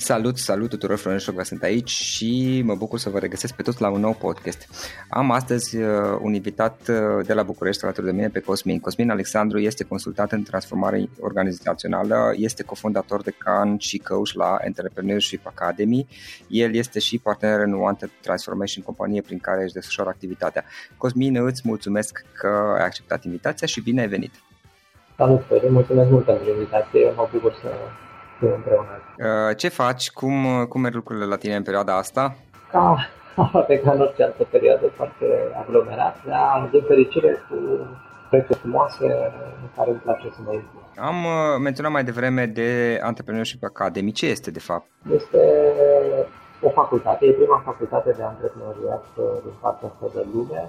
Salut, salut tuturor, Florin Șogva sunt aici și mă bucur să vă regăsesc pe toți la un nou podcast. Am astăzi uh, un invitat uh, de la București alături de mine pe Cosmin. Cosmin Alexandru este consultant în transformare organizațională, este cofondator de CAN și coach la Entrepreneurship Academy. El este și partener în Wanted Transformation, companie prin care își desfășoară activitatea. Cosmin, îți mulțumesc că ai acceptat invitația și bine ai venit! Salut, Florin, mulțumesc mult pentru invitație, mă bucur să împreună. Uh, ce faci? Cum, cum merg lucrurile la tine în perioada asta? Ca, poate ca în orice altă perioadă foarte aglomerat, dar din fericire cu proiecte frumoase în care îmi place să mă implic. Am uh, menționat mai devreme de Entrepreneurship Academy. Ce este de fapt? Este o facultate, e prima facultate de antreprenoriat uh, din partea asta de lume.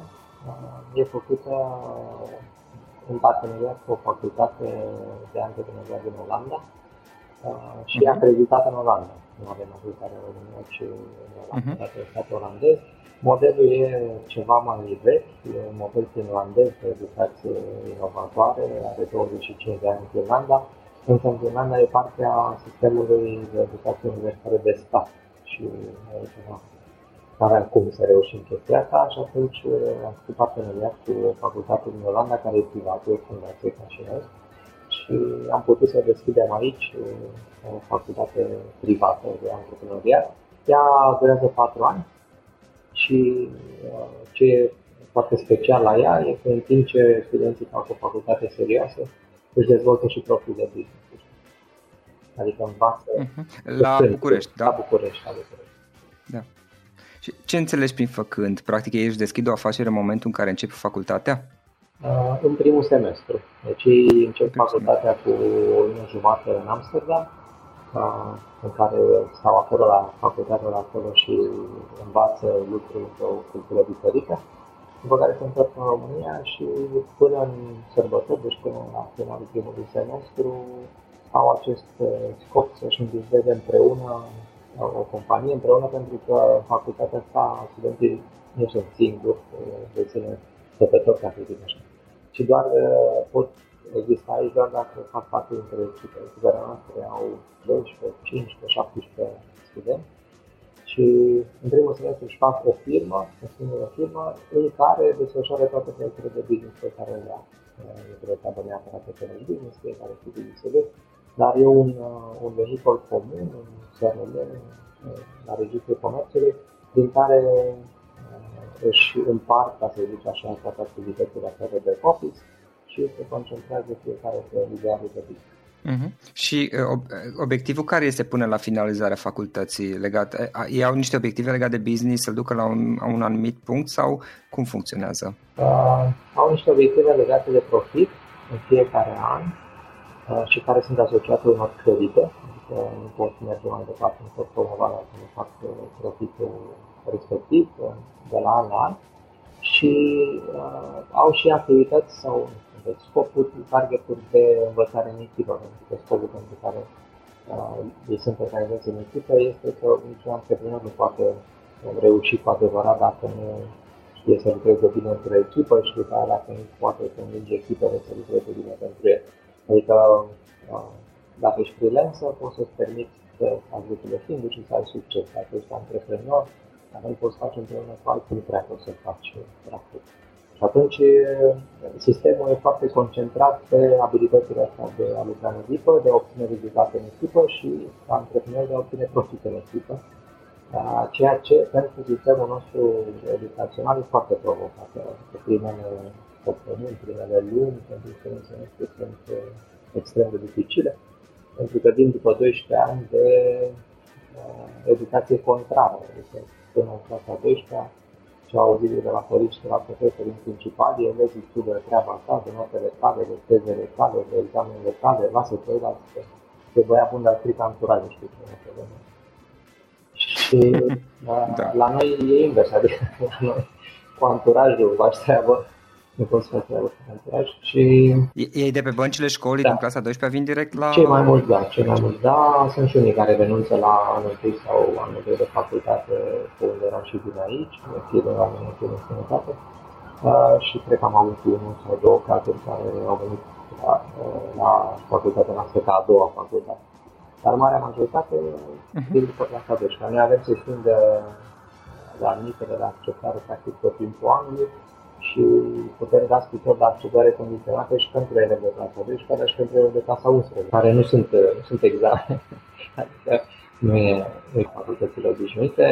E făcută în parteneriat cu o facultate de antreprenoriat din Olanda uh, și uh-huh. acreditată în Olanda. Nu avem acreditare în România, ci în Olanda, uh-huh. stat olandez. Modelul e ceva mai vechi, e un model finlandez de educație inovatoare, are 25 de ani în Finlanda, însă în Finlanda e partea sistemului de educație universitară de stat și e ceva care acum să reușim chestia asta și atunci uh, am făcut parteneriat cu facultatea din Olanda, care e privată, e o fundație ca și noi, și am putut să deschidem aici uh, o facultate privată de antreprenoriat. Ea durează patru ani și uh, ce e foarte special la ea e că în timp ce studenții fac o facultate serioasă, își dezvoltă și propriul de business. Adică învață... Uh-huh. La București, da? La București, la București. Da. Și ce înțelegi prin făcând? Practic ei își deschid o afacere în momentul în care începe facultatea? Uh, în primul semestru. Deci ei încep facultatea cu o lună jumătate în Amsterdam, uh, în care stau acolo la facultatea acolo și învață lucruri într-o cultură diferită, după care se întorc în România și până în sărbători, deci până la finalul primului semestru, au acest uh, scop să-și învizeze împreună o companie împreună pentru că facultatea asta studenții nu sunt singuri, deține stătători, ca să zic așa ci doar uh, pot exista aici doar dacă fac parte dintre echipe. Echipele noastre au 12, 15, 17 studenți și în primul semestru își fac o firmă, o singură firmă, în care desfășoară toate proiectele de business pe care le au. Nu trebuie să aibă neapărat pe de business, fiecare cu business dar e un, uh, un vehicul comun, un CRM, la Registrul Comerțului, din care își împart, ca să zic așa, toate activitățile astea de back office și se concentrează fiecare pe idealul de business. Uh-huh. Și uh, ob- obiectivul care este până la finalizarea facultății? Legat, uh, ei au niște obiective legate de business, să ducă la un, la un anumit punct sau cum funcționează? Uh, au niște obiective legate de profit în fiecare an uh, și care sunt asociate unor credite, adică nu pot merge mai departe, nu pot promova dacă nu fac uh, profitul respectiv de la an la an și uh, au și activități sau deci, scopuri, targeturi de învățare în echipă, pentru că scopul pentru care uh, ei sunt organizați în echipă este că niciun antreprenor nu poate reuși cu adevărat dacă nu știe să lucreze bine într-o echipă și după aceea dacă nu poate să învinge echipele să lucreze bine pentru el. Adică uh, dacă ești freelancer, poți să-ți permiți să faci lucrurile singur și să ai succes. Dacă ești antreprenor, dar nu poți face împreună cu alții, nu prea poți să faci practic. Și atunci sistemul e foarte concentrat pe abilitățile astea de a lucra în echipă, de a obține rezultate în echipă și ca antreprenor de a obține profit în echipă. Ceea ce pentru sistemul nostru educațional e foarte provocator. Primele săptămâni, primele luni pentru semestru sunt extrem de dificile, pentru că vin după 12 ani de uh, educație contrară. Adică până în clasa 12 ce au auzit de la părinți de la profesorii principali, elevii studiă treaba ta, de notele tale, de tezele tale, de examenele tale, lasă-te la de băia bun, dar strică anturaj, știu ce Și da. da. la noi e invers, adică la noi cu anturajul faci treabă, nu poți să faci treabă cu anturaj. Și... Ei de pe băncile școlii da. din clasa 12 vin direct la... Cei mai mulți, da, cei mai mulți, da. Sunt și unii care renunță la anul 1 sau anul 2 de facultate, pe unde eram și din aici, fie de la mine, fie de sănătate. Uh, și cred că am avut unul sau două cazuri care au venit la, la facultatea noastră ca a doua facultate. Dar marea majoritate uh-huh. din după clasa 12. Noi avem sesiuni de la admitere, de acceptare practic tot timpul anului și putem da scrisori de acceptare condiționate și pentru ele de clasa 12 și pentru ele de clasa 11, care nu sunt, nu sunt examene. adică nu e, nu e facultățile obișnuite,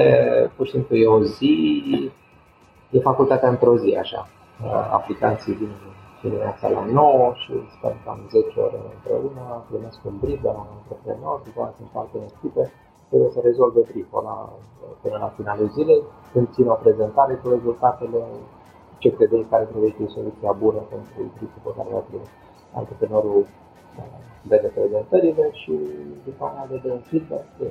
pur și simplu e o zi, e facultatea într-o zi, așa. Aplicanții din dimineața la 9 și stăm cam 10 ore împreună, primesc un brief de la un antreprenor, după aceea sunt alte echipe, trebuie să rezolve brieful la, până la finalul zilei, când țin o prezentare cu rezultatele, ce credeți care trebuie fi soluția bună pentru brieful pe care l-a primit antreprenorul vede prezentările și după aceea vede un feedback de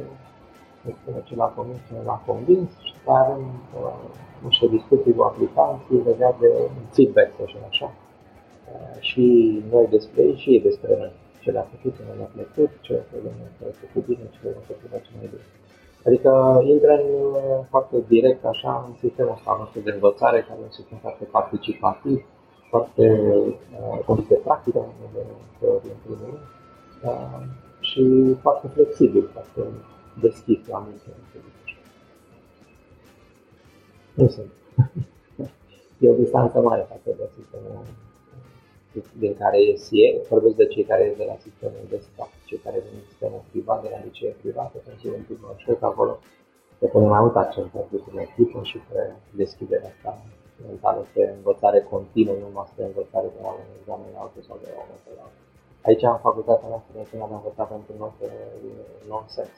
spune ce l-a convins, ce l-a convins și după avem uh, niște discuții cu aplicanții legate de feedback, să așa și noi despre ei și ei despre noi. Ce le-a făcut, ce nu le-a plăcut, ce le-a făcut bine, ce le-a făcut ce mai bine. Adică intră în, foarte direct așa în sistemul ăsta nostru de învățare, care e un sistem foarte participativ, foarte uh, de practică, de teorie în primul rând, uh, și foarte flexibil, foarte deschis la minte. Nu sunt. e o distanță mare față de sistemul din care ies ei, vorbesc de cei care ies de la sistemul de stat, cei care vin din sistemul privat, de la licee private, pentru că în primul rând acolo se pune mai mult accent pe lucrurile echipă și pe deschiderea asta mentală, pe învățare continuă, nu numai pe învățare de la un examen la altul sau de la un la altul. Aici, în facultatea noastră, de am învățat pentru noi pe nonsens.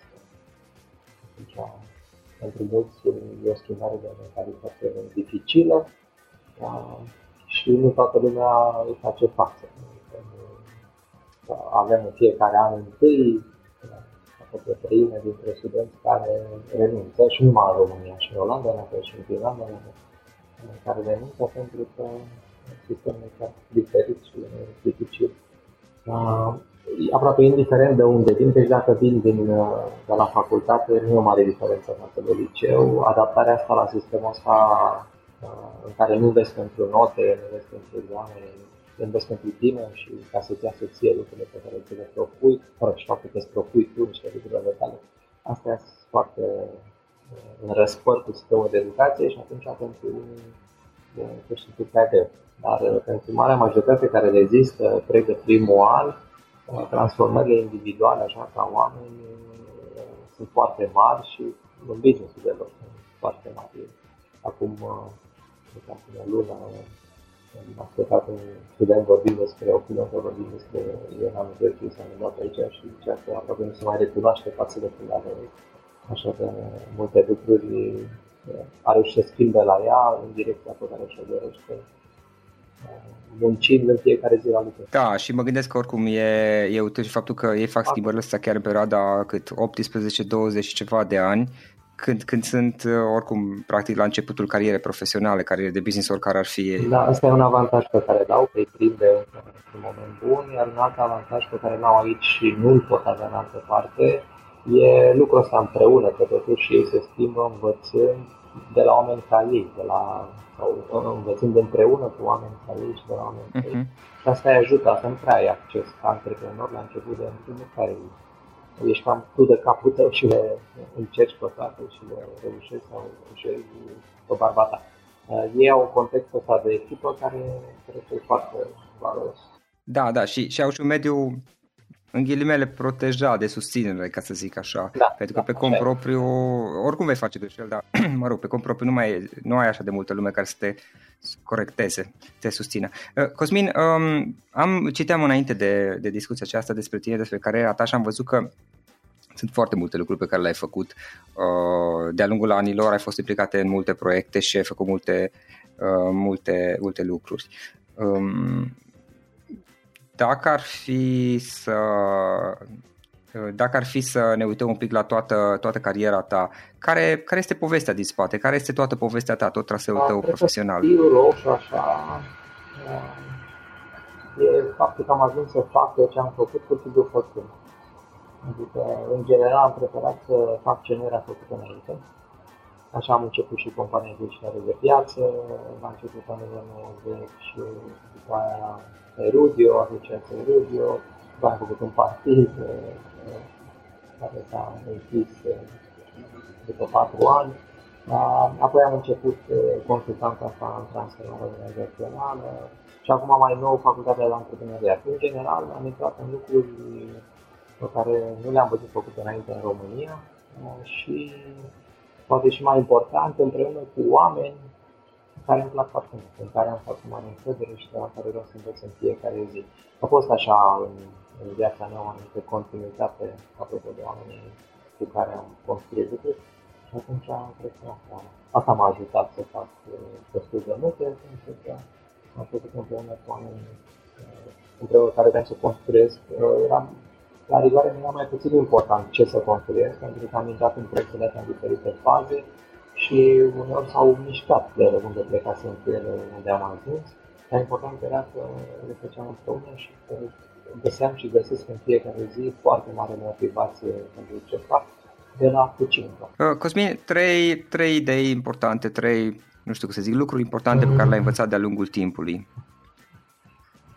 Deci, pentru mulți e o schimbare de mentalitate dificilă, și nu toată lumea îi face față. Avem în fiecare an întâi aproape treime dintre studenți care renunță și nu numai în România, și în Olanda, la și în Finlanda, care renunță pentru că sistemul este diferit și dificil. Aproape indiferent de unde vin, deci dacă vin din, de la facultate, nu e o mare diferență față de liceu. Adaptarea asta la sistemul ăsta în care nu vezi pentru note, nu vezi pentru examene, nu vezi pentru tine și ca să-ți iasă ție lucrurile pe care ți le propui, fără și faptul că îți propui tu niște lucruri tale. Astea sunt foarte uh, în răspăr cu sistemul de educație și atunci pentru pur și simplu prea greu. Dar uh, pentru marea majoritate care rezistă, cred de primul an, uh, transformările individuale, așa ca oameni, sunt foarte mari și în business-ul de lor sunt foarte mari. Acum cred că acum o lună am ascultat un student vorbind despre o pilotă vorbind despre Ioana Măgărciu s-a numit aici și zicea că aproape nu se mai recunoaște față de când are așa de multe lucruri are și să schimbe la ea în direcția pe care și-o dorește muncind în fiecare zi la lucru. Da, și mă gândesc că oricum e, e util și faptul că ei fac schimbările astea chiar în perioada cât 18-20 și ceva de ani când, când sunt uh, oricum practic la începutul carierei profesionale, cariere de business, oricare ar fi Da, asta e un avantaj pe care îl au, că îi prinde într-un moment bun, iar un alt avantaj pe care l-au aici și nu-l pot avea în altă parte, e lucrul ăsta împreună, că totuși ei se schimbă învățând de la oameni ca ei, de la, sau învățând împreună cu oameni ca ei și de la oameni uh-huh. ca ei. Mhm. Și asta îi ajută, asta nu prea ai acces ca antreprenor la început de nu prea ai ești cam tu de capul tău și le încerci pe toate și le reușești sau reușești pe barba ta. Uh, ei au un context ăsta de echipă care cred că e foarte valoros. Da, da, și, și au și un mediu în ghilimele proteja de susținere, ca să zic așa. Da, Pentru că da, pe cont propriu, oricum vei face greșeli, dar, mă rog, pe cont propriu nu, mai e, nu ai așa de multă lume care să te corecteze, te susțină. Uh, Cosmin, um, am citeam înainte de, de discuția aceasta despre tine, despre cariera ta și am văzut că sunt foarte multe lucruri pe care le-ai făcut. Uh, de-a lungul anilor ai fost implicate în multe proiecte și ai făcut multe, uh, multe, multe lucruri. Um, dacă ar fi să dacă ar fi să ne uităm un pic la toată, toată cariera ta, care, care este povestea din spate? Care este toată povestea ta, tot traseul tău profesional? Stilul roșu, așa, e faptul că am ajuns să fac ce am făcut cu timpul făcând. Adică, în general, am preferat să fac ce nu era făcut înainte. Așa am început și compania de de piață, la început anul 90 și după aia Erudio, Asociația Erudio, după aia am făcut un partid care s-a închis după patru ani. Apoi am început consultanța asta în transformare organizațională și acum mai nou facultatea de antreprenoriat. În general am intrat în lucruri pe care nu le-am văzut făcute înainte în România și poate și mai important, împreună cu oameni care îmi plac foarte mult, în care am foarte mare încredere și de la care vreau să învăț în fiecare zi. A fost așa în, în viața mea o anumită continuitate apropo de oamenii cu care am construit lucruri și atunci cred că asta, asta m-a ajutat să fac uh, destul de multe, pentru că am făcut împreună cu oameni uh, împreună care vreau să construiesc. Uh, eram, la rigoare mi era mai puțin important ce să construiesc, pentru că am intrat în proiectele astea în diferite faze și uneori s-au mișcat de unde plecasem cu ele, unde am ajuns, dar important era că le făceam împreună și că găseam și găsesc în fiecare zi foarte mare motivație pentru ce fac de la puțin. Uh, Cosmin, trei, trei idei importante, trei, nu știu cum să zic, lucruri importante mm. pe care le-ai învățat de-a lungul timpului.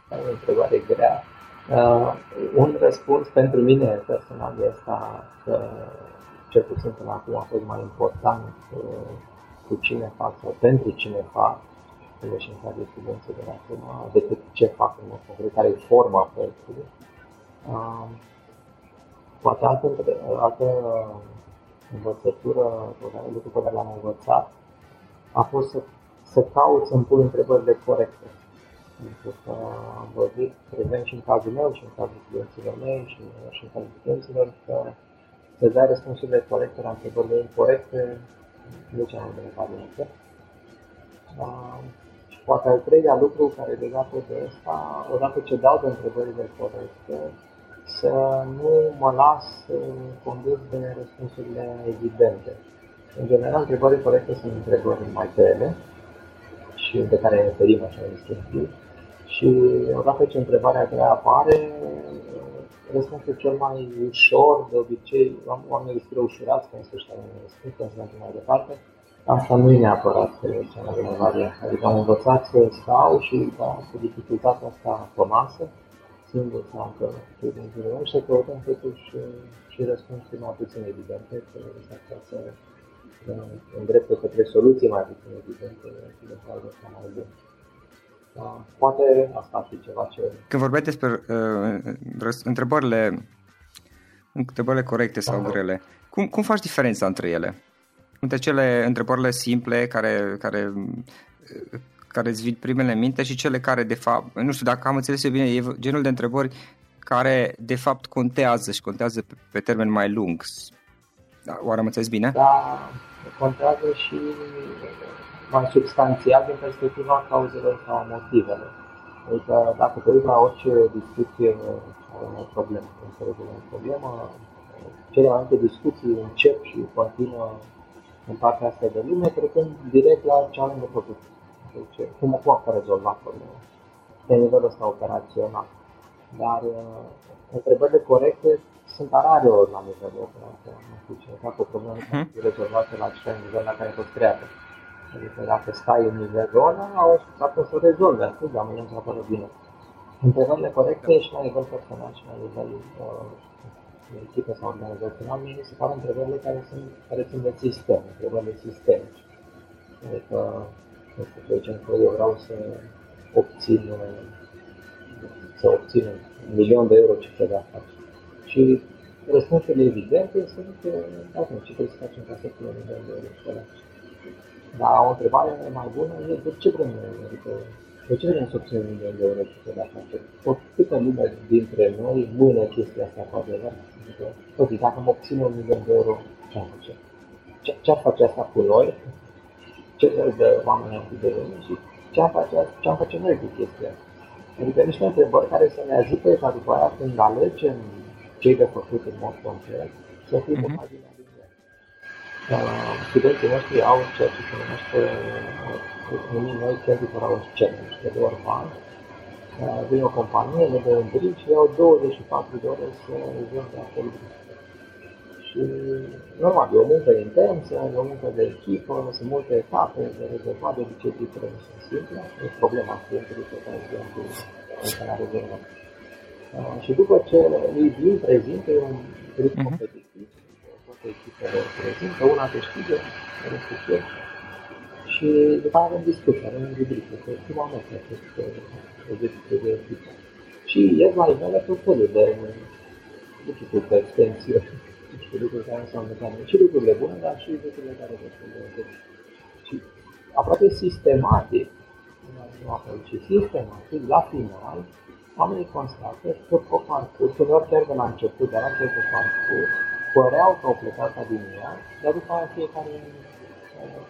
O întrebare grea. Uh, un răspuns pentru mine personal este că cel puțin până acum a fost mai important uh, cu cine fac sau pentru cine fac, le și în studenții de la acum, decât ce fac în mod concret, care e forma proiectului. Uh, poate altă, altă învățătură, lucru pe care l-am învățat, a fost să, să caut să-mi pun întrebările corecte. Pentru că am văzut, prezent și în cazul meu, și în cazul studenților mei, și, și în cazul studenților, că să dai răspunsurile corecte la întrebările incorrecte, nu cea mai bună variantă. Și poate al treilea lucru care e legat de asta, odată ce dau de întrebările corecte, să nu mă las condus de răspunsurile evidente. În general, întrebările corecte sunt întrebări mai grele și de care ne ferim așa instinctiv. Și odată ce întrebarea grea apare, răspunsul cel mai ușor, de obicei, oamenii îl scriu ușurați, când se știe răspuns, când se merge mai departe. Asta nu e neapărat cea mai bună variantă. Adică am învățat să stau și da, cu dificultatea asta pe masă, singur sau încă cei din jurul meu, și să căutăm totuși și răspunsuri mai puțin evidente, că s-ar putea să îndreptă către soluții mai puțin evidente și de fapt mai bune. Da, poate asta ar fi ceva ce... Când vorbeai despre uh, întrebările, întrebările corecte sau uh-huh. grele, cum, cum faci diferența între ele? Între cele întrebările simple care, care, care îți vin primele în minte și cele care de fapt, nu știu dacă am înțeles eu bine, e genul de întrebări care de fapt contează și contează pe, pe termen mai lung. Da, oare am înțeles bine? Da, contează și mai substanțial din perspectiva cauzelor sau motivelor. Adică dacă te uiți la orice discuție are o problemă, când se o problemă, cele mai multe discuții încep și continuă în partea asta de lume, trecând direct la ce avem de făcut. Deci, cum, cum am rezolvat problema? De nivelul ăsta operațional. Dar uh, întrebările corecte sunt rare ori la nivelul operațional. Nu știu, ce fac o problemă uh-huh. rezolvată la acel nivel la care a fost creată. Adică dacă stai în nivelul ăla, s-ar putea să o rezolvi atât, dar mâine să bine. Întrebările corecte și la nivel personal și la nivel uh, echipă sau organizațional, mie mi se pare întrebările care, sunt, care țin de sistem, întrebările sistemice. Adică, nu știu, să zicem că eu vreau să obțin, să obțin un milion de euro cifre de afaceri. Și răspunsurile evidente sunt că, atunci, ce trebuie să facem ca să punem un milion de euro școala. Dar o întrebare mai bună e de ce vrem noi, adică de ce vrem să obținem un milion de euro de la afaceri? Tot câtă lume dintre noi mână chestia asta cu adevărat. Adică, tot, dacă mă obțin un milion de euro, ce am face? Ce, ce ar face asta cu noi? Ce fel de oameni am fi de lume și ce am face, ce am face noi cu chestia asta? Adică niște întrebări care să ne ajute ca după aia când alegem cei de făcut în mod concret, să fie uh-huh. Studenții noștri au ceea ce se numește uh, numim noi 24 Hours Challenge, de două ori pe an. Uh, vine o companie, le dă un brief și iau 24 de ore să rezolve acel brief. Și normal, e o muncă intensă, e o muncă de echipă, sunt multe etape de rezolvat, de obicei tipurile sunt simple, e problema clientului pe care clientul încă n-a rezolvat. Uh, și după ce îi vin, prezintă, e un grup uh-huh. competitiv, toate echipele prezintă, una câștigă, restul pierd. Și după aceea avem discuții, avem un rubrică, că prima mea acest exercițiu de echipă. Și ies la iveală tot felul de, nu știu, pe extensie, niște lucruri care înseamnă care, și lucrurile bune, dar și lucrurile care sunt de Și aproape sistematic, nu apoi, ci sistematic, la final, oamenii constată că pe parcurs, uneori chiar de la început, dar chiar pe parcurs, păreau că au plecat din ea, dar după aceea fiecare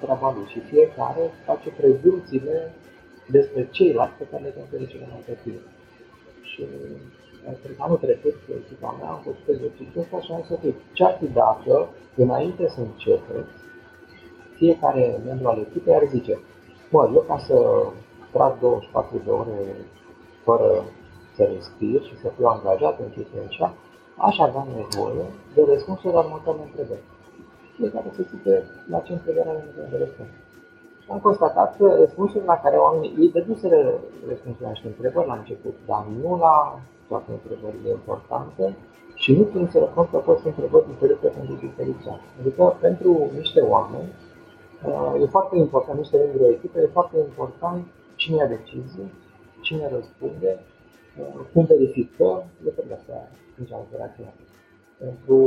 treaba lui și fiecare face prezumțiile despre ceilalți pe care le consideră cele mai perfide. Și cred că anul trecut, cu echipa mea, am făcut exercițiul ăsta și am zis, ok, ce ar fi dacă, înainte să începeți, fiecare membru al echipei ar zice, mă, eu ca să trag 24 de ore fără să respir și să fiu angajat în chestia așa, aș avea nevoie de răspunsuri la următoarele întrebări. Fiecare să zice la ce întrebare are nevoie de răspuns. Și am constatat că răspunsurile la care oamenii, ei dăduseră răspunsurile la niște întrebări la început, dar nu la toate întrebările importante și nu prin să răspund că fost întrebări diferite pentru diferiți Adică pentru niște oameni uh, e foarte important, niște membri o echipă, e foarte important cine ia decizii, cine răspunde cum verifică lucrurile astea nici operaționale. Pentru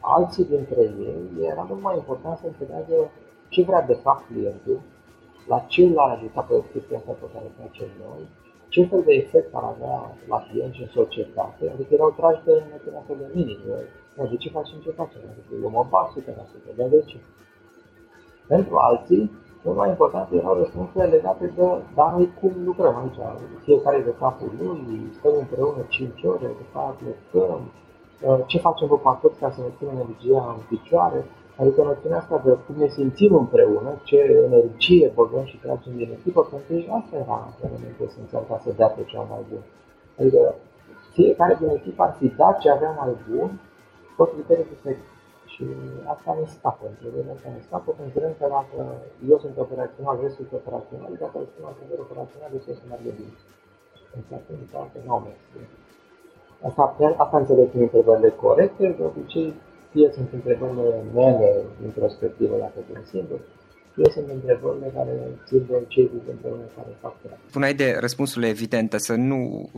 alții dintre ei era mult mai important să înțeleagă ce vrea de fapt clientul, la ce l-ar ajuta pe chestia asta pe care facem noi, ce fel de efect ar avea la client și în societate, adică erau trași de metoda de minim. De ce facem ce facem? Adică eu mă bag 100%, dar de ce? Pentru alții, cel mai important erau răspunsurile legate de, dar noi cum lucrăm aici, fiecare de capul lui, stăm împreună 5 ore, de fapt plecăm, uh, ce facem pe parcurs ca să ne ținem energia în picioare, adică noțiunea asta de cum ne simțim împreună, ce energie băgăm și tragem din echipă, pentru că asta era elementul esențial ca să dea pe cea mai bun. Adică fiecare din echipă ar fi dat ce avea mai bun, tot criterii diferite. Și asta ne scapă, întrebările astea ne scapă, considerăm că dacă eu sunt operațional, restul este operațional, dacă eu sunt alt operațional, de ce să meargă bine. Însă atunci, poate nu au mers Asta, asta înțeleg prin întrebările corecte, de obicei, fie sunt întrebările mele introspective, dacă sunt singur, eu sunt întrebările care țin de cei dintre care fac treaba. Spuneai de răspunsurile evidente, să nu,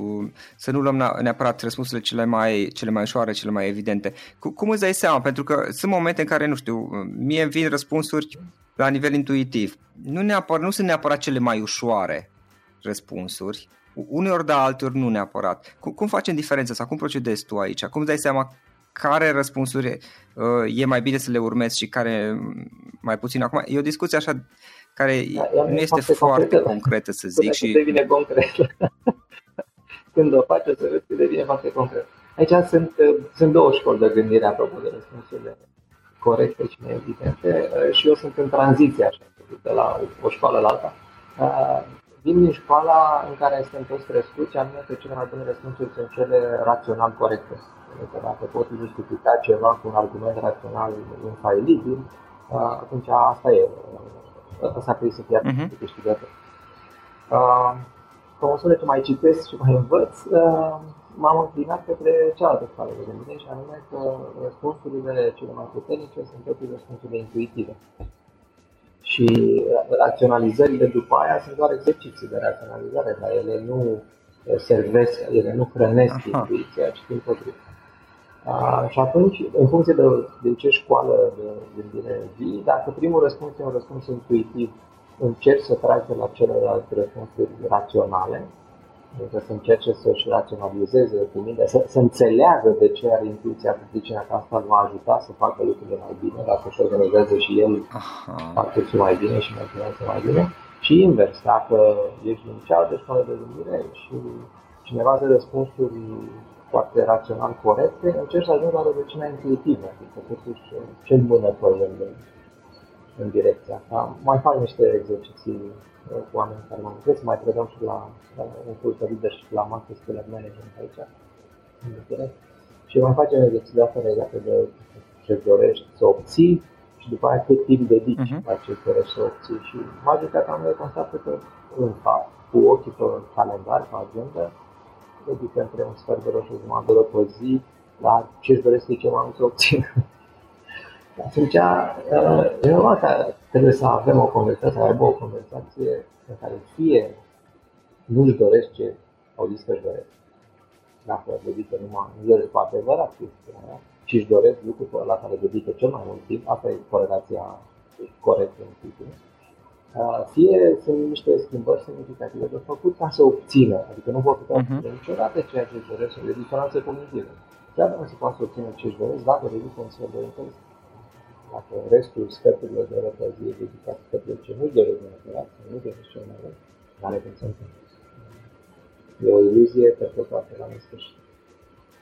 să nu luăm neapărat răspunsurile cele mai, cele mai ușoare, cele mai evidente. Cum îți dai seama? Pentru că sunt momente în care, nu știu, mie îmi vin răspunsuri la nivel intuitiv. Nu, neapărat, nu sunt neapărat cele mai ușoare răspunsuri, uneori da, alteori nu neapărat. Cum, cum facem diferența sau cum procedezi tu aici? Cum îți dai seama care răspunsuri uh, e mai bine să le urmezi și care mai puțin. Acum, e o discuție așa care da, nu este foarte, foarte concretă, să zic. Și devine concret. Când o faci, o să vezi că devine foarte concret. Aici sunt, uh, sunt două școli de gândire apropo de răspunsurile corecte și neevidente uh, și eu sunt în tranziție așa, de la o școală la alta. Uh, vin din școala în care suntem toți crescuți, anume că cele mai bune răspunsuri sunt cele rațional corecte. Că dacă poți justifica ceva cu un argument rațional infailibil, atunci asta e. Asta trebuie să fie uh-huh. câștigător. Pe măsură ce mai citesc și mai învăț, m-am înclinat către cealaltă stare de gândire și anume că răspunsurile cele mai puternice sunt totuși răspunsurile intuitive. Și raționalizările după aia sunt doar exerciții de raționalizare, dar ele nu servesc, ele nu hrănesc Aha. intuiția, ci din potrivă. Uh, și atunci, în funcție de, de ce școală de gândire vii, dacă primul răspuns e un răspuns intuitiv, încerci să tragi de la celelalte răspunsuri raționale, adică să încerce să-și raționalizeze cu mine, să, să înțeleagă de ce are intuiția că zice că asta îl va ajuta să facă lucrurile mai bine, dacă își organizează și el parcursul mai bine și mai mai bine. Și invers, dacă ești din cealaltă școală de gândire și cineva de răspunsuri foarte rațional corecte, încerci să ajungi la rădăcina intuitivă, adică totuși ce bunător în, în direcția asta. Mai fac niște exerciții cu oameni care mă să mai predăm și la, la un curs de leadership la Master School of Management aici, în București. Și mai facem exerciții de asta legate de ce dorești să obții și după aia cât timp dedici uh-huh. la ce dorești să obții. Și majoritatea mea constată că, în fapt, cu ochii pe calendar, pe agenda, dedică între un sfert de oră și jumătate de oră pe zi la ce își doresc ce mai mult să obțin. Atunci, uh, e normal că trebuie să avem o conversație, să aibă o conversație în care fie nu-și dorește au zis că își doresc. Dacă dedică numai, nu doresc cu adevărat chestia aia, și își doresc lucrul la care dedică cel mai mult timp, asta e corelația corectă în timpul fie sunt niște schimbări semnificative de făcut ca să obțină, adică nu vor putea uh-huh. obține niciodată ceea ce își doresc, de diferențe cognitive. Chiar dacă se poate să obțină ce își doresc, dacă ridică un sfert de interes, dacă restul sferturilor de oră pe zi e dedicat către ce nu-și doresc neapărat, nu doresc cel mai mult, are cum să întâmple. E o iluzie perpetuată la nesfârșit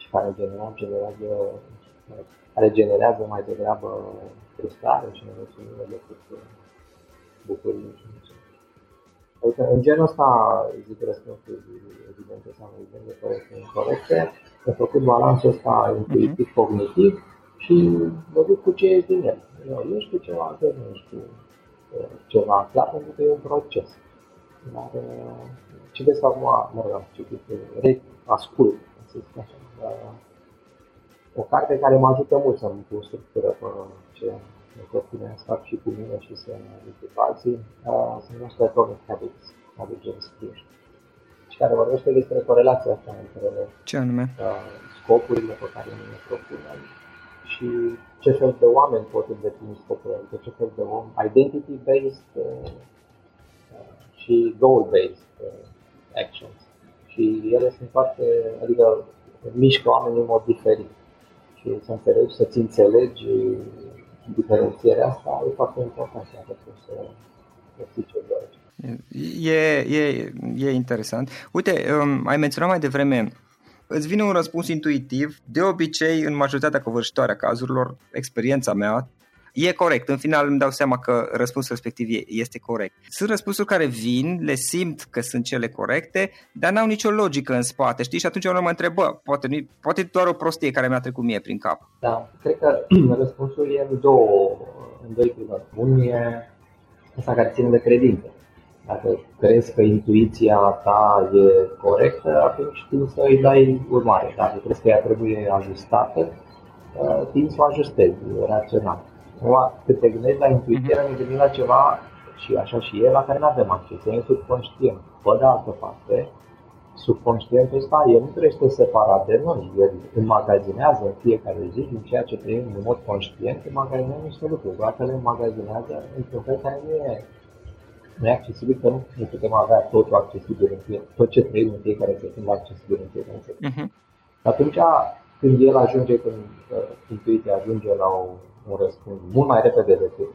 și care generează, generează, care generează mai degrabă frustrare și nemulțumire decât bucurii și Adică, în genul ăsta, zic răspunsuri evidente sau evidente, corecte, incorrecte, am făcut balansul ăsta intuitiv, cognitiv și mă duc cu ce ești din el. Eu ești cu ceva, altă nu ești cu uh, ceva clar, pentru că e un proces. Dar uh, ce vezi acum, mă rog, am citit, ascult, să zic așa, o carte care mă ajută mult să-mi pun structură pe ce că putem să fac și cu mine și să ne ajută pe alții, uh, se numește Atomic Habits, al lui James Clear. Și care vorbește despre corelația asta între Ce anume? Uh, scopurile pe care ne propunem și ce fel de oameni pot îndeplini scopurile, adică ce fel de om, identity-based uh, uh, și goal-based uh, actions. Și ele sunt foarte, adică mișcă oamenii în mod diferit și să înțelegi, să-ți înțelegi diferențierea asta e foarte importantă dacă să știi ce dorești. E, e, e interesant. Uite, um, ai menționat mai devreme îți vine un răspuns intuitiv, de obicei, în majoritatea covârșitoare a cazurilor, experiența mea, e corect. În final îmi dau seama că răspunsul respectiv este corect. Sunt răspunsuri care vin, le simt că sunt cele corecte, dar n-au nicio logică în spate, știi? Și atunci eu mă întreb, bă, poate, poate doar o prostie care mi-a trecut mie prin cap. Da, cred că răspunsul e în două, în doi primări. Unul e ăsta care ține de credință. Dacă crezi că intuiția ta e corectă, atunci timp să îi dai urmare. Dacă crezi că ea trebuie ajustată, timp să o ajustezi rațional. Acum, când te gândești la intuiție, mm-hmm. ne gândim la ceva și așa și e, la care nu avem acces, e subconștient. Pe de altă parte, subconștientul ăsta, el nu trăiește separat de noi, el înmagazinează în fiecare zi, din ceea ce trăim în mod conștient, înmagazinează niște lucruri, doar că le înmagazinează într-un fel care nu e, nu e accesibil, că nu, nu putem avea totul accesibil în fiecare, tot ce trăim în fiecare secundă accesibil în fiecare secundă. Uh-huh. Atunci, când el ajunge, când uh, intuiția ajunge la o un răspuns mult mai repede decât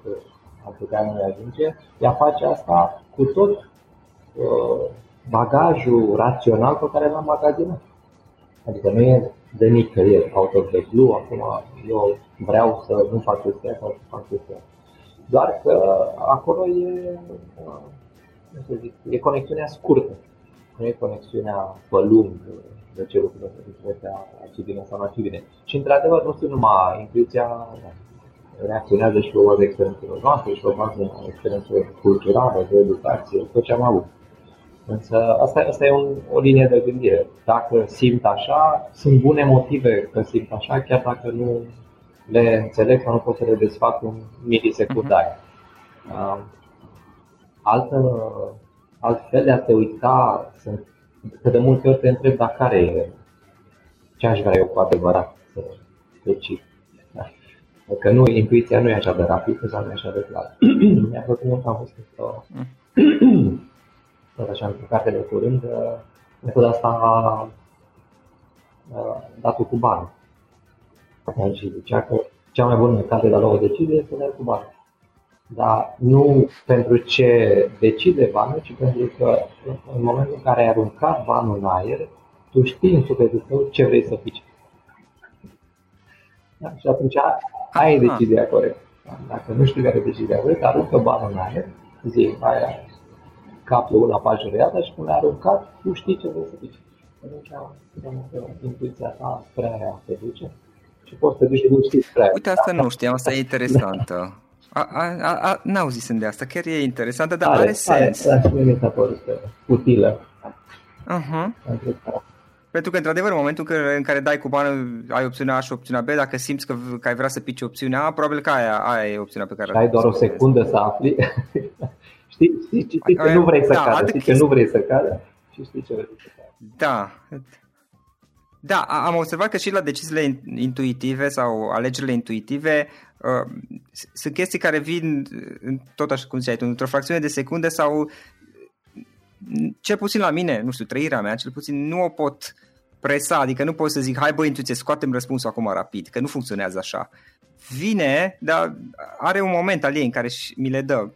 am putea noi ajunge, ea face asta cu tot uh, bagajul rațional pe care l-am magazinat. Adică nu e de nicăieri, out of the blue, acum eu vreau să nu fac chestia sau să fac chestia Doar că acolo e, uh, să zic, e conexiunea scurtă, nu e conexiunea pe lung de ce lucrurile se a fi bine sau nu ar fi bine. Și într-adevăr nu sunt numai intuiția, reacționează și pe baza experiențelor noastre și pe baza experiențelor culturale, de educație, tot ce am avut. Însă asta, asta e un, o linie de gândire. Dacă simt așa, sunt bune motive că simt așa, chiar dacă nu le înțeleg sau nu pot să le desfac în milisecundare. Uh-huh. Altă, alt fel de a te uita, sunt, că de multe ori te întreb dacă care e ce aș vrea eu cu adevărat să decid. Da. Că nu, intuiția nu e așa de rapidă sau nu e așa de clar. Mi-a plăcut mult că am fost într-o tot așa într-o carte de curând, metoda asta a, datul cu bani. Și zicea că cea mai bună carte de a lua o decizie este să cu bani. Dar nu pentru ce decide banul, ci pentru că în momentul în care ai aruncat banul în aer, tu știi în sufletul tău ce vrei să fici. Da? Și atunci ai decizia corectă. Dacă nu știi care e decizia corectă, aruncă banul în aer, zi, aia capul una pajureată și când ai aruncat, tu știi ce vrei să fici. Atunci, intuiția ta prea te duce și poți să te duci nu știi prea. Uite, asta nu știam, asta e interesantă. A, a, a, n-auzisem de asta, chiar e interesantă, dar are, are sens. Are, are, mi s-a părut utilă. Uh-huh. Pentru că, într-adevăr, în momentul în care dai cu bani, ai opțiunea A și opțiunea B, dacă simți că, că ai vrea să pici opțiunea A, probabil că aia, aia e opțiunea pe care... ai doar o secundă să afli. știi, știi, știi, știi că nu vrei să da, cadă, știi că nu vrei să cadă și știi ce vrei să cadă. Da. Da, am observat că și la deciziile intuitive sau alegerile intuitive uh, sunt chestii care vin tot așa cum ziceai tu, într-o fracțiune de secunde sau cel puțin la mine, nu știu, trăirea mea, cel puțin nu o pot presa, adică nu pot să zic, hai băi, intuiție, scoatem răspunsul acum rapid, că nu funcționează așa. Vine, dar are un moment al ei în care mi le dă.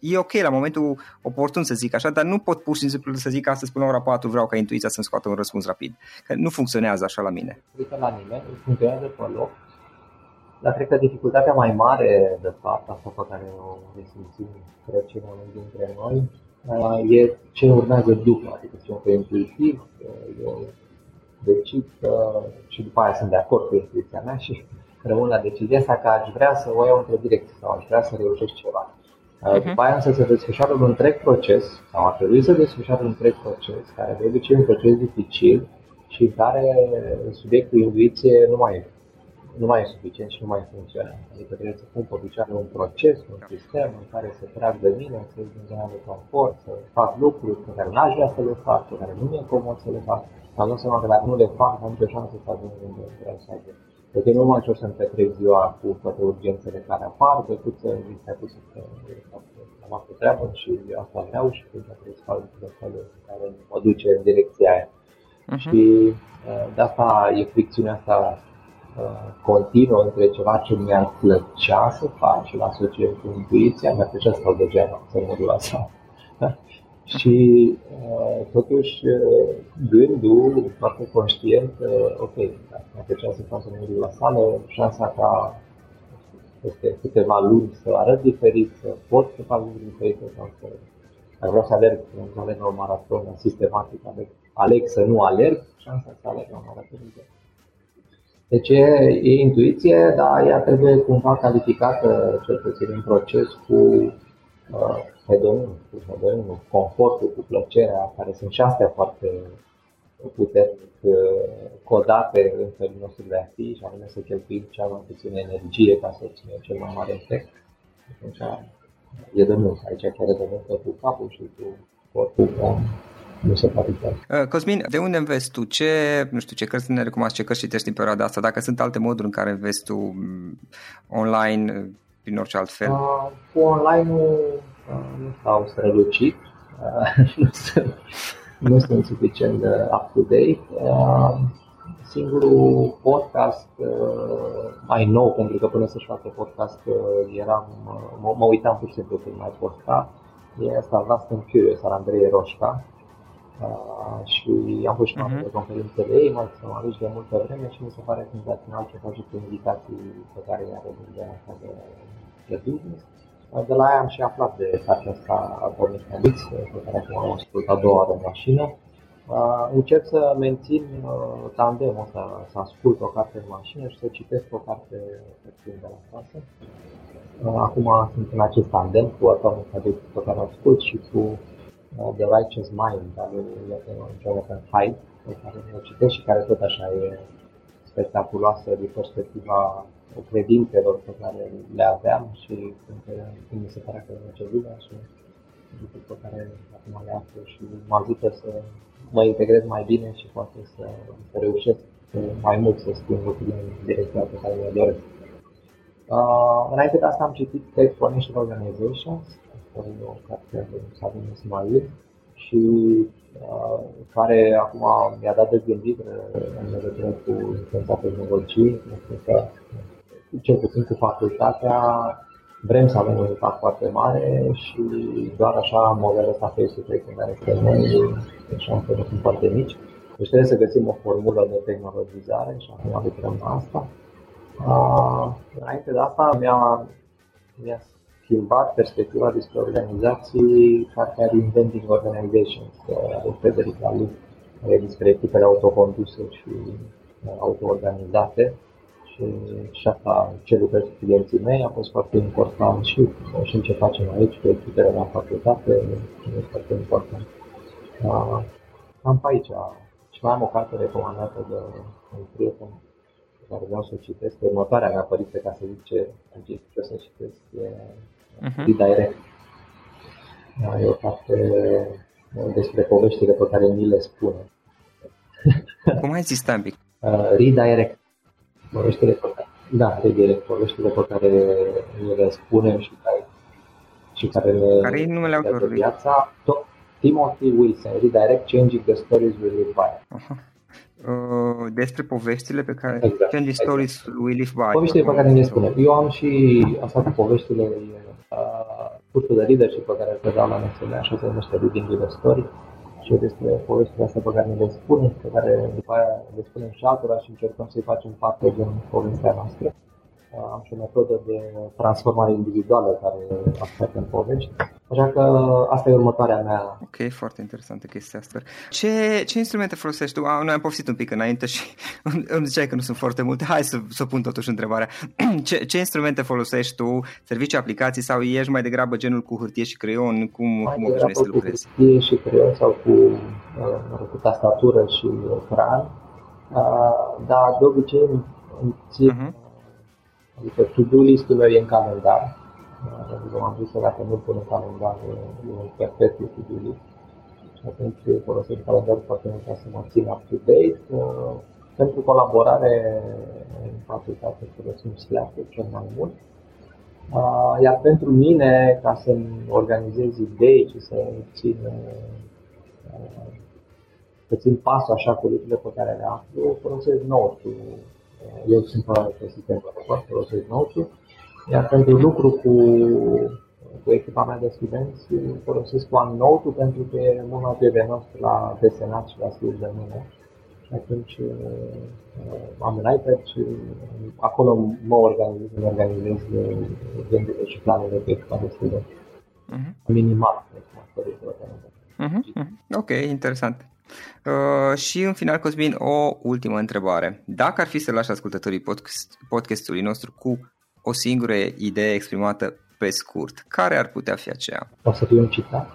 E ok la momentul oportun să zic așa, dar nu pot pur și simplu să zic astăzi până la ora 4 vreau ca intuiția să-mi scoată un răspuns rapid. Că nu funcționează așa la mine. Uite la nimeni, funcționează pe loc, dar cred că dificultatea mai mare, de fapt, asta pe care o resimțim, cred, cei mai mulți dintre noi, e ce urmează după, adică sunt pe intuitiv, eu decid și după aia sunt de acord cu intuiția mea și rămân la decizia asta că aș vrea să o iau într-o direcție sau aș vrea să reușesc ceva. Uh-huh. După aia însă se desfășoară un întreg proces, sau ar trebui să desfășoare un întreg proces, care de obicei un proces dificil și în care subiectul intuiție nu mai nu mai e suficient și nu mai funcționează. Adică trebuie să pun pe picioare un proces, un sistem în care să trag de mine, să ies din zona de confort, să fac lucruri pe care n-aș vrea să le fac, pe care nu mi-e comod să le fac. Am dat seama că dacă nu le fac, am nicio șansă să ajung unde vreau să ajung. Deci nu mai încerc să-mi petrec ziua cu toate urgențele care apar, decât să mi se pus să am făcut treabă și asta vreau și când trebuie să fac lucrurile care mă duce în direcția aia. Uh-huh. Și uh, de asta e fricțiunea asta Uh, continuă între ceva ce mi-ar plăcea să fac și la asociez cu intuiția, mi-ar plăcea să stau degeaba să modul ăsta. Da? Și uh, totuși uh, gândul foarte conștient, ok, dacă mi-ar plăcea să fac modul la sală, șansa ca peste câteva luni să arăt diferit, să pot să fac lucruri diferite sau să dacă vreau să alerg, să alerg la o maraton sistematic, aleg, aleg să nu alerg, șansa să alerg la o maraton deci e, e intuiție, dar ea trebuie cumva calificată, cel puțin în proces, cu uh, hedonism, cu hedonism, confortul, cu plăcerea, care sunt și astea foarte puternic uh, codate în felul nostru de a fi și anume să cheltuim cea mai puțină energie ca să obținem cel mai mare efect. Atunci e de mult, aici chiar e de mult. Cu capul și cu corpul nu se poate uh, Cosmin, de unde înveți tu? Ce, nu știu, ce cărți ne recomand, ce cărți citești în perioada asta? Dacă sunt alte moduri în care înveți tu mm, online, uh, prin orice alt fel? Uh, cu online nu, uh, nu stau strălucit, uh, nu, sunt, nu sunt suficient de up-to-date. Uh, singurul podcast uh, mai nou, pentru că până să-și facă podcast uh, eram, uh, mă, mă uitam pur și simplu când mai posta, e asta Vast and Curious al Andrei Roșca, Uh, și am fost și uh-huh. de conferințele ei, mai sunt aici de multă vreme și mi se pare senzațional ce face cu invitații pe care i-a de asta de, de business. Uh, de la ea am și aflat de cartea asta Atomic Habits, pe care acum am ascultat a doua oară în mașină. Uh, încerc să mențin uh, tandemul ăsta, să ascult o carte în mașină și să citesc o carte pe timp de la casă. Uh, acum sunt în acest tandem cu Atomic Habits pe care ascult și cu uh, The Righteous Mind al lui Jonathan Haidt, pe care o citesc și care tot așa e spectaculoasă din perspectiva credințelor pe care le aveam și când mi se pare că merge lumea și lucruri pe care acum le aflu și mă ajută să mă integrez mai bine și poate să, să reușesc mai mult să schimb lucrurile în direcția pe care mi-o doresc. Uh, înainte de asta am citit The Exponential Organizations, asta e o carte de Sabine Ismail și uh, care acum mi-a dat de gândit în legătură cu influența tehnologiei, pentru că cel puțin cu facultatea vrem să avem un impact foarte mare și doar așa modelul ăsta face-to-face în care suntem noi, așa că sunt foarte mici. Deci trebuie să găsim o formulă de tehnologizare și acum lucrăm la asta. Uh, înainte de asta mi-a, mi-a schimbat perspectiva despre organizații partea Reinventing Organizations, de Frederic Laloux, care despre echipele autoconduse și autoorganizate și, și asta ce lucrez cu clienții mei a fost foarte important și, și ce facem aici cu echipele la facultate e foarte important. Uh, am pe aici și mai am o carte recomandată de un prieten care vreau să o citesc, următoarea mea părinte, ca să zic ce, ce o să citesc, e uh-huh. Redirect. Da, e o carte despre poveștile pe care mi le spune. Cum ai zis, Tambic? Uh, redirect. Poveștile pe care, da, redirect. Poveștile pe care mi le spunem și care, și care ne care e numele autorului? Viața. Timothy Wilson, Redirect Changing the Stories We Live By. Uh-huh. Uh, despre poveștile pe care exact, Changing exact. Stories We Live By. Poveștile pe care ne spune. Eu am și asta cu poveștile uh, cursul de leadership pe care îl predau la NSL, așa se numește Reading the Story și despre poveștile astea pe care ne le spune, pe care după aia le spunem și altora și încercăm să-i facem parte din povestea noastră. Am și o metodă de transformare individuală care așteaptă în povești. Așa că asta e următoarea mea. Ok, foarte interesantă chestia asta. Ce, ce instrumente folosești tu? Noi am poftit un pic înainte și îmi ziceai că nu sunt foarte multe. Hai să, să pun totuși întrebarea. Ce, ce instrumente folosești tu? Servicii, aplicații sau ești mai degrabă genul cu hârtie și creion? Cum, mai cum obișnuiești să lucrezi? Cu hârtie și creion sau cu, uh, cu tastatură și ecran. Uh, dar de obicei îmi țin uh-huh Adică to-do list-ul meu e în calendar. Adică m-am zis că dacă nu pun în calendar, e un perpetu to-do list. Și atunci folosesc calendarul foarte mult ca să mă țin up-to-date. Uh, pentru colaborare în facultate folosim Slack cel mai mult. Uh, iar pentru mine, ca să-mi organizez idei și să țin, uh, să țin pasul așa cu lucrurile pe care le aflu, folosesc Note-ul eu sunt pe sistem foarte folosesc note iar pentru lucru cu, cu echipa mea de studenți folosesc OneNote pentru că e mult mai prietenos la desenat și la scris de mine. Și atunci uh, am un iPad și acolo mă organizez, mă organizez gândurile și planurile pe echipa de studenți. Uh-huh. Minimal, uh-huh. Ok, interesant. Uh, și în final, Cosmin, o ultimă întrebare. Dacă ar fi să lași ascultătorii podcast, podcastului nostru cu o singură idee exprimată pe scurt, care ar putea fi aceea? O să fie un citat?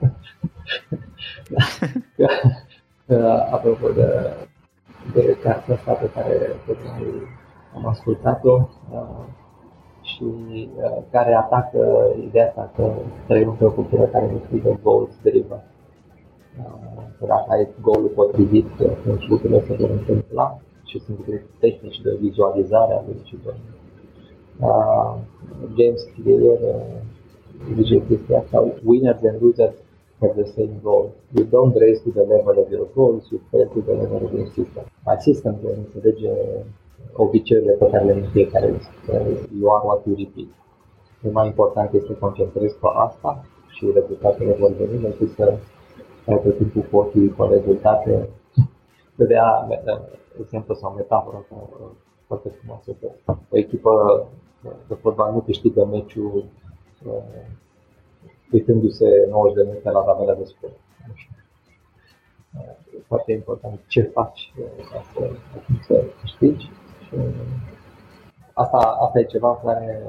Apropo de, de cartea asta pe care tocmai am ascultat-o uh, și uh, care atacă ideea asta că trăim într-o cultură care ne scrie goals driven că dacă ai golul potrivit, atunci lucrurile se vor întâmpla și sunt tehnici de vizualizare a lui uh, James Clear uh, zice chestia asta, winners and losers have the same goal. You don't raise to the level of your goals, you fail to the level of your system. My system de înțelege obiceiurile pe care le în fiecare zi. You are what you repeat. E mai important este să concentrezi pe asta și rezultatele vor veni decât să care tot timpul cu ochii pe rezultate. Vedea exemplu sau metaforă foarte frumoasă că o echipă de fotbal nu câștigă meciul uh, uitându-se 90 de minute la tabela de scor. E foarte important ce faci ca să, să câștigi. Și asta, asta e ceva care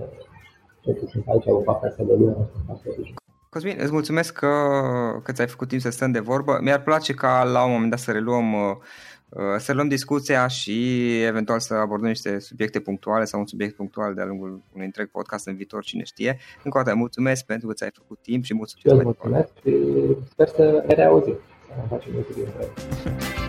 cel puțin aici, o partea de lume, nu sunt Cosmin, îți mulțumesc că, că ți-ai făcut timp să stăm de vorbă. Mi-ar place ca la un moment dat să reluăm, uh, uh, să luăm discuția și eventual să abordăm niște subiecte punctuale sau un subiect punctual de-a lungul unui întreg podcast în viitor, cine știe. Încă o dată mulțumesc pentru că ți-ai făcut timp și mulțumesc. Eu mulțumesc și sper să ne reauzim. ne facem YouTube împreună.